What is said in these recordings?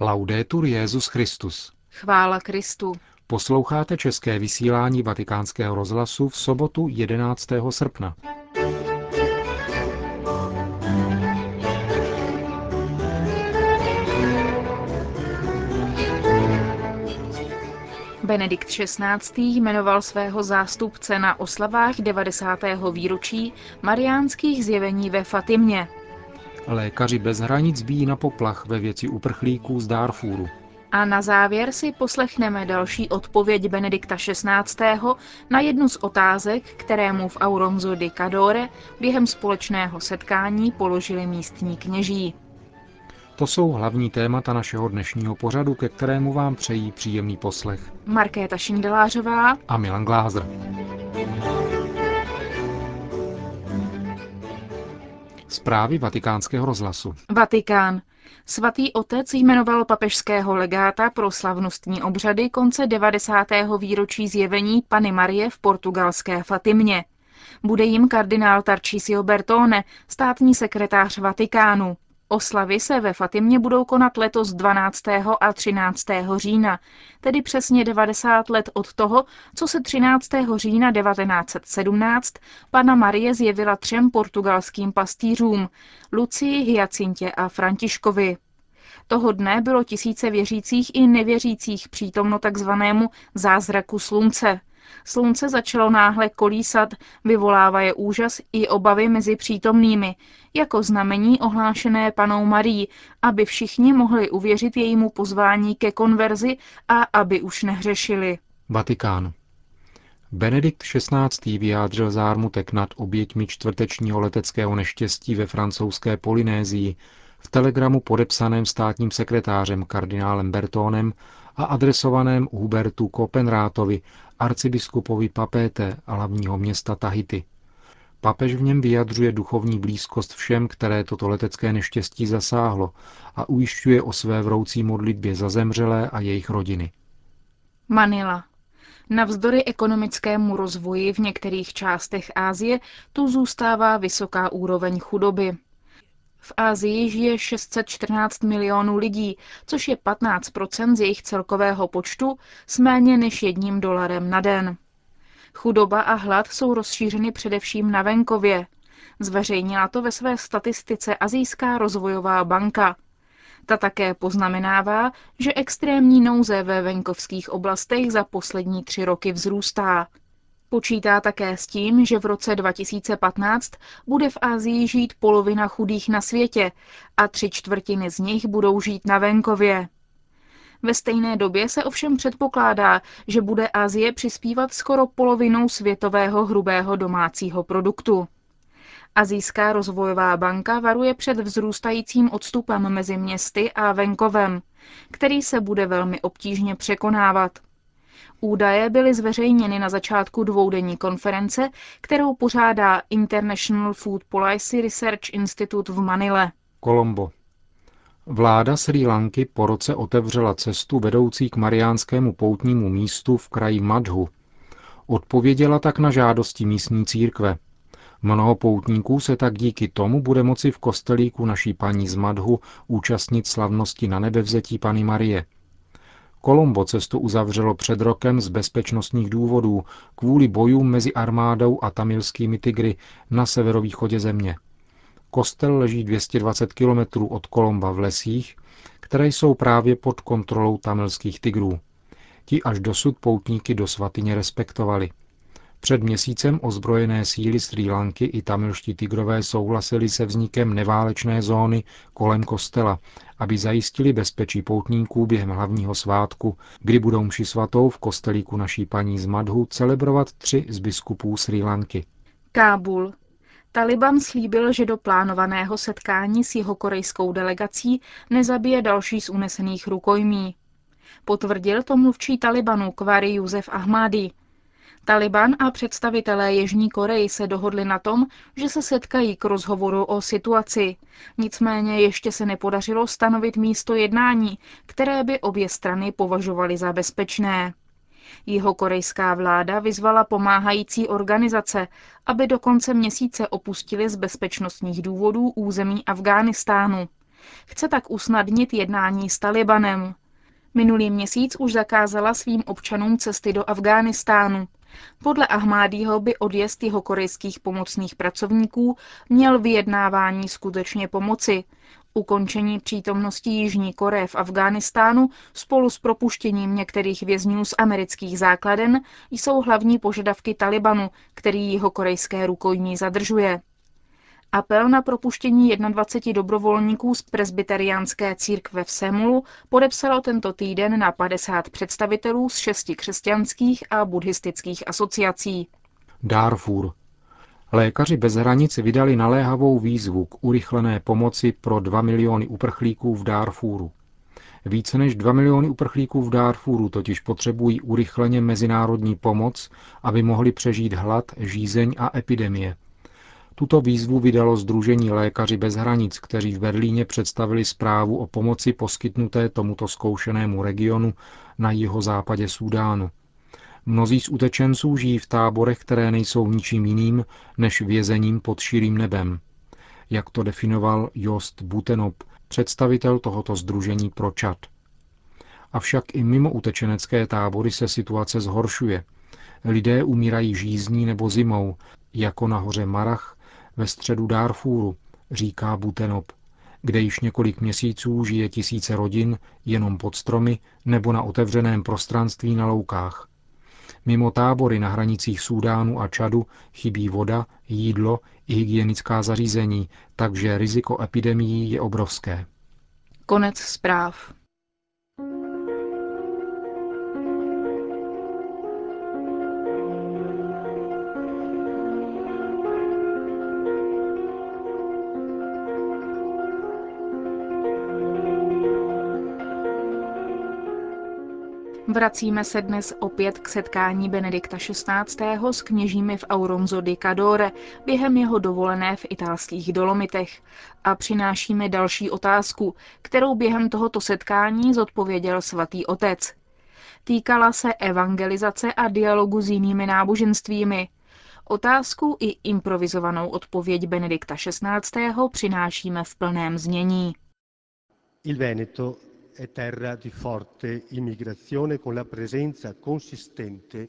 Laudetur Jezus Christus. Chvála Kristu. Posloucháte české vysílání Vatikánského rozhlasu v sobotu 11. srpna. Benedikt XVI. jmenoval svého zástupce na oslavách 90. výročí mariánských zjevení ve Fatimě. Lékaři bez hranic bíjí na poplach ve věci uprchlíků z Darfuru. A na závěr si poslechneme další odpověď Benedikta XVI. na jednu z otázek, které mu v Auronzo di Cadore během společného setkání položili místní kněží. To jsou hlavní témata našeho dnešního pořadu, ke kterému vám přejí příjemný poslech. Markéta Šindelářová a Milan Glázer. Zprávy vatikánského rozhlasu. Vatikán. Svatý otec jmenoval papežského legáta pro slavnostní obřady konce 90. výročí zjevení Pany Marie v portugalské Fatimě. Bude jim kardinál Tarcísio Bertone, státní sekretář Vatikánu. Oslavy se ve Fatimě budou konat letos 12. a 13. října, tedy přesně 90 let od toho, co se 13. října 1917 pana Marie zjevila třem portugalským pastýřům, Lucii, Hyacintě a Františkovi. Toho dne bylo tisíce věřících i nevěřících přítomno takzvanému zázraku slunce – Slunce začalo náhle kolísat, vyvolává je úžas i obavy mezi přítomnými, jako znamení ohlášené panou Marí, aby všichni mohli uvěřit jejímu pozvání ke konverzi a aby už nehřešili. Vatikán. Benedikt XVI. vyjádřil zármutek nad oběťmi čtvrtečního leteckého neštěstí ve francouzské Polynézii v telegramu podepsaném státním sekretářem kardinálem Bertónem a adresovaném Hubertu Kopenrátovi, arcibiskupovi Papéte a hlavního města Tahiti. Papež v něm vyjadřuje duchovní blízkost všem, které toto letecké neštěstí zasáhlo a ujišťuje o své vroucí modlitbě za zemřelé a jejich rodiny. Manila. Navzdory ekonomickému rozvoji v některých částech Ázie tu zůstává vysoká úroveň chudoby. V Asii žije 614 milionů lidí, což je 15% z jejich celkového počtu s méně než jedním dolarem na den. Chudoba a hlad jsou rozšířeny především na venkově. Zveřejnila to ve své statistice Azijská rozvojová banka. Ta také poznamenává, že extrémní nouze ve venkovských oblastech za poslední tři roky vzrůstá. Počítá také s tím, že v roce 2015 bude v Asii žít polovina chudých na světě a tři čtvrtiny z nich budou žít na venkově. Ve stejné době se ovšem předpokládá, že bude Asie přispívat skoro polovinou světového hrubého domácího produktu. Azijská rozvojová banka varuje před vzrůstajícím odstupem mezi městy a venkovem, který se bude velmi obtížně překonávat. Údaje byly zveřejněny na začátku dvoudenní konference, kterou pořádá International Food Policy Research Institute v Manile. Kolombo. Vláda Sri Lanky po roce otevřela cestu vedoucí k mariánskému poutnímu místu v kraji Madhu. Odpověděla tak na žádosti místní církve. Mnoho poutníků se tak díky tomu bude moci v kostelíku naší paní z Madhu účastnit slavnosti na nebevzetí Pany Marie. Kolombo cestu uzavřelo před rokem z bezpečnostních důvodů kvůli bojům mezi armádou a tamilskými tygry na severovýchodě země. Kostel leží 220 kilometrů od Kolomba v lesích, které jsou právě pod kontrolou tamilských tigrů. Ti až dosud poutníky do svatyně respektovali – před měsícem ozbrojené síly Sri Lanky i tamilští tigrové souhlasili se vznikem neválečné zóny kolem kostela, aby zajistili bezpečí poutníků během hlavního svátku, kdy budou mši svatou v kostelíku naší paní z Madhu celebrovat tři z biskupů Sri Lanky. Kábul. Taliban slíbil, že do plánovaného setkání s jeho korejskou delegací nezabije další z unesených rukojmí. Potvrdil to mluvčí Talibanu Kvari Juzef Ahmadi, Taliban a představitelé Jižní Koreji se dohodli na tom, že se setkají k rozhovoru o situaci. Nicméně ještě se nepodařilo stanovit místo jednání, které by obě strany považovaly za bezpečné. Jeho korejská vláda vyzvala pomáhající organizace, aby do konce měsíce opustili z bezpečnostních důvodů území Afghánistánu. Chce tak usnadnit jednání s Talibanem. Minulý měsíc už zakázala svým občanům cesty do Afghánistánu. Podle Ahmádího by odjezd jeho korejských pomocných pracovníků měl vyjednávání skutečně pomoci. Ukončení přítomnosti Jižní Koreje v Afghánistánu spolu s propuštěním některých vězňů z amerických základen jsou hlavní požadavky Talibanu, který jeho korejské rukojmí zadržuje. Apel na propuštění 21 dobrovolníků z presbyteriánské církve v Semulu podepsalo tento týden na 50 představitelů z šesti křesťanských a buddhistických asociací. Darfur. Lékaři bez hranic vydali naléhavou výzvu k urychlené pomoci pro 2 miliony uprchlíků v Darfuru. Více než 2 miliony uprchlíků v Darfuru totiž potřebují urychleně mezinárodní pomoc, aby mohli přežít hlad, žízeň a epidemie, tuto výzvu vydalo Združení Lékaři bez hranic, kteří v Berlíně představili zprávu o pomoci poskytnuté tomuto zkoušenému regionu na jihozápadě Súdánu. Mnozí z utečenců žijí v táborech, které nejsou ničím jiným než vězením pod širým nebem. Jak to definoval Jost Butenop, představitel tohoto združení pro Čad. Avšak i mimo utečenecké tábory se situace zhoršuje. Lidé umírají žízní nebo zimou, jako na hoře Marach ve středu Darfuru, říká Butenop, kde již několik měsíců žije tisíce rodin jenom pod stromy nebo na otevřeném prostranství na loukách. Mimo tábory na hranicích Súdánu a Čadu chybí voda, jídlo i hygienická zařízení, takže riziko epidemií je obrovské. Konec zpráv. Vracíme se dnes opět k setkání Benedikta XVI. s kněžími v Auronzo di Cadore během jeho dovolené v italských Dolomitech a přinášíme další otázku, kterou během tohoto setkání zodpověděl svatý otec. Týkala se evangelizace a dialogu s jinými náboženstvími. Otázku i improvizovanou odpověď Benedikta XVI. přinášíme v plném znění. Il Veneto è terra di forte immigrazione con la presenza consistente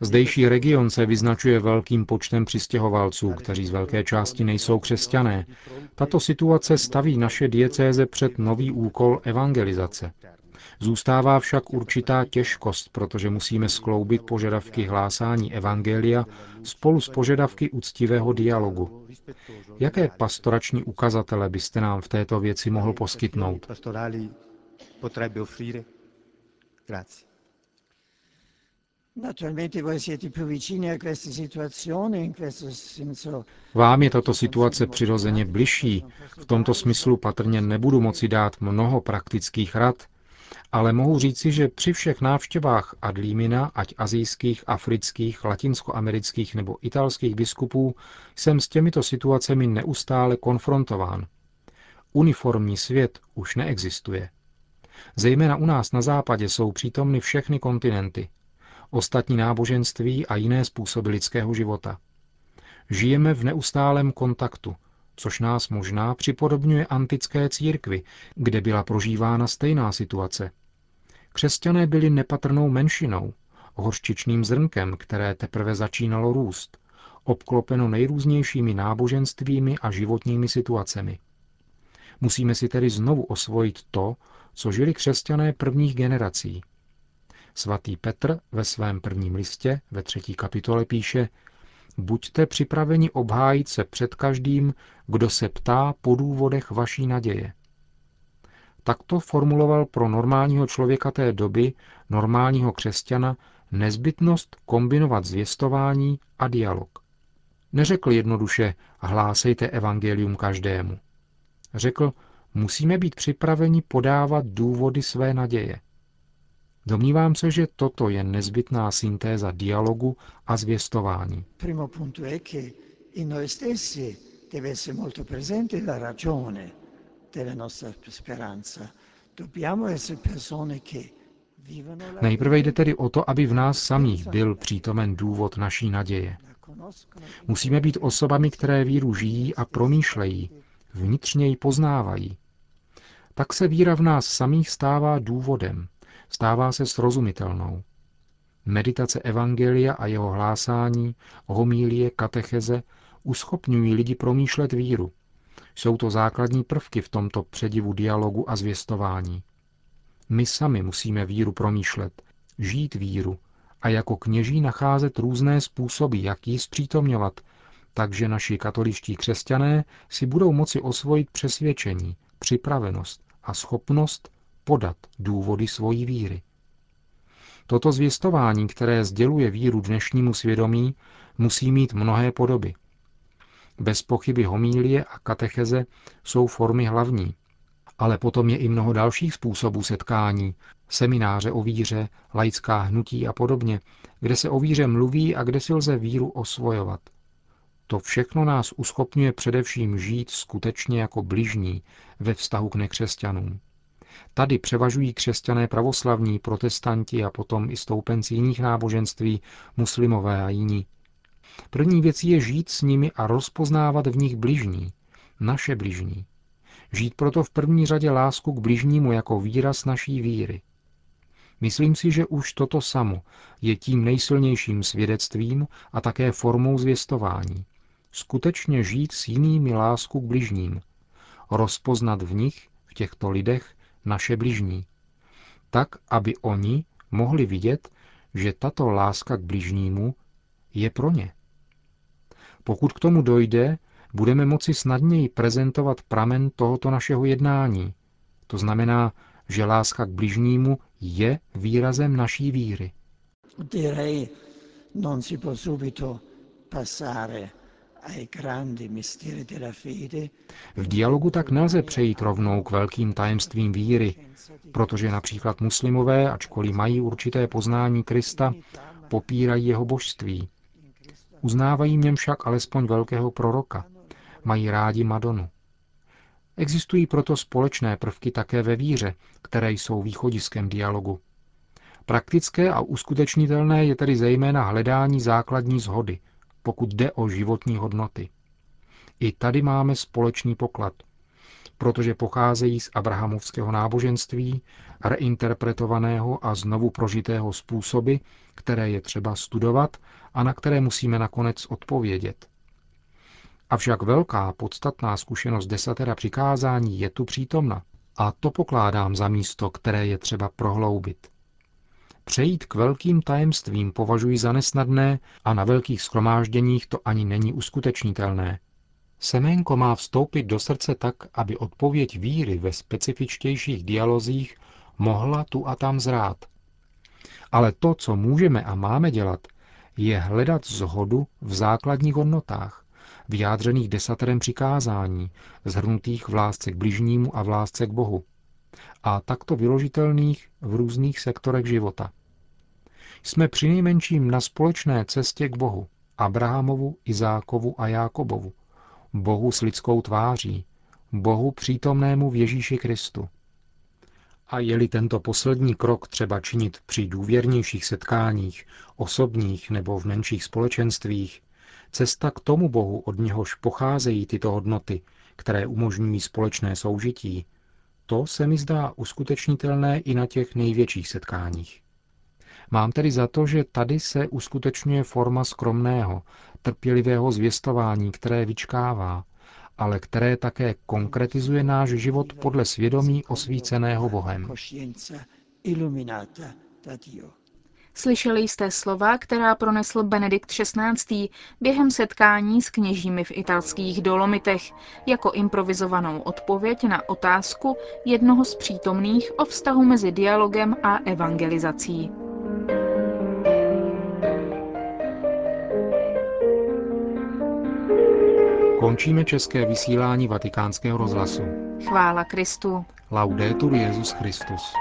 Zdejší region se vyznačuje velkým počtem přistěhovalců, kteří z velké části nejsou křesťané. Tato situace staví naše diecéze před nový úkol evangelizace. Zůstává však určitá těžkost, protože musíme skloubit požadavky hlásání evangelia spolu s požadavky úctivého dialogu. Jaké pastorační ukazatele byste nám v této věci mohl poskytnout? Potrebbe offrire? Grazie. Vám je tato situace přirozeně bližší. V tomto smyslu patrně nebudu moci dát mnoho praktických rad, ale mohu říci, že při všech návštěvách Adlímina, ať azijských, afrických, latinskoamerických nebo italských biskupů, jsem s těmito situacemi neustále konfrontován. Uniformní svět už neexistuje. Zejména u nás na západě jsou přítomny všechny kontinenty, ostatní náboženství a jiné způsoby lidského života. Žijeme v neustálém kontaktu, což nás možná připodobňuje antické církvy, kde byla prožívána stejná situace. Křesťané byli nepatrnou menšinou, horčičným zrnkem, které teprve začínalo růst, obklopeno nejrůznějšími náboženstvími a životními situacemi. Musíme si tedy znovu osvojit to, co žili křesťané prvních generací. Svatý Petr ve svém prvním listě ve třetí kapitole píše Buďte připraveni obhájit se před každým, kdo se ptá po důvodech vaší naděje. Takto formuloval pro normálního člověka té doby, normálního křesťana, nezbytnost kombinovat zvěstování a dialog. Neřekl jednoduše hlásejte evangelium každému. Řekl, musíme být připraveni podávat důvody své naděje. Domnívám se, že toto je nezbytná syntéza dialogu a zvěstování. Nejprve jde tedy o to, aby v nás samých byl přítomen důvod naší naděje. Musíme být osobami, které víru žijí a promýšlejí, vnitřně ji poznávají. tak se víra v nás samých stává důvodem, stává se srozumitelnou. Meditace Evangelia a jeho hlásání, homílie, katecheze uschopňují lidi promýšlet víru. Jsou to základní prvky v tomto předivu dialogu a zvěstování. My sami musíme víru promýšlet, žít víru a jako kněží nacházet různé způsoby, jak ji zpřítomňovat, takže naši katoličtí křesťané si budou moci osvojit přesvědčení, připravenost a schopnost podat důvody svojí víry. Toto zvěstování, které sděluje víru dnešnímu svědomí, musí mít mnohé podoby. Bez pochyby homílie a katecheze jsou formy hlavní, ale potom je i mnoho dalších způsobů setkání, semináře o víře, laická hnutí a podobně, kde se o víře mluví a kde si lze víru osvojovat. To všechno nás uschopňuje především žít skutečně jako bližní ve vztahu k nekřesťanům. Tady převažují křesťané pravoslavní, protestanti a potom i stoupenci jiných náboženství, muslimové a jiní. První věcí je žít s nimi a rozpoznávat v nich bližní, naše bližní. Žít proto v první řadě lásku k bližnímu jako výraz naší víry. Myslím si, že už toto samo je tím nejsilnějším svědectvím a také formou zvěstování. Skutečně žít s jinými lásku k bližním. Rozpoznat v nich, v těchto lidech, naše bližní. Tak, aby oni mohli vidět, že tato láska k bližnímu je pro ně. Pokud k tomu dojde, budeme moci snadněji prezentovat pramen tohoto našeho jednání. To znamená, že láska k bližnímu je výrazem naší víry. Direi, non si può subito passare v dialogu tak nelze přejít rovnou k velkým tajemstvím víry, protože například muslimové, ačkoliv mají určité poznání Krista, popírají jeho božství. Uznávají něm však alespoň velkého proroka. Mají rádi Madonu. Existují proto společné prvky také ve víře, které jsou východiskem dialogu. Praktické a uskutečnitelné je tedy zejména hledání základní zhody, pokud jde o životní hodnoty. I tady máme společný poklad, protože pocházejí z abrahamovského náboženství, reinterpretovaného a znovu prožitého způsoby, které je třeba studovat a na které musíme nakonec odpovědět. Avšak velká podstatná zkušenost desatera přikázání je tu přítomna a to pokládám za místo, které je třeba prohloubit. Přejít k velkým tajemstvím považuji za nesnadné a na velkých schromážděních to ani není uskutečnitelné. Seménko má vstoupit do srdce tak, aby odpověď víry ve specifičtějších dialozích mohla tu a tam zrát. Ale to, co můžeme a máme dělat, je hledat zhodu v základních hodnotách, vyjádřených desaterem přikázání, zhrnutých v lásce k bližnímu a v lásce k Bohu a takto vyložitelných v různých sektorech života. Jsme přinejmenším na společné cestě k Bohu, Abrahamovu, Izákovu a Jákobovu, Bohu s lidskou tváří, Bohu přítomnému v Ježíši Kristu. A je-li tento poslední krok třeba činit při důvěrnějších setkáních, osobních nebo v menších společenstvích, cesta k tomu Bohu, od něhož pocházejí tyto hodnoty, které umožňují společné soužití, to se mi zdá uskutečnitelné i na těch největších setkáních. Mám tedy za to, že tady se uskutečňuje forma skromného, trpělivého zvěstování, které vyčkává, ale které také konkretizuje náš život podle svědomí osvíceného Bohem. Slyšeli jste slova, která pronesl Benedikt XVI. během setkání s kněžími v italských Dolomitech jako improvizovanou odpověď na otázku jednoho z přítomných o vztahu mezi dialogem a evangelizací. Končíme české vysílání vatikánského rozhlasu. Chvála Kristu. Laudetur Jezus Christus.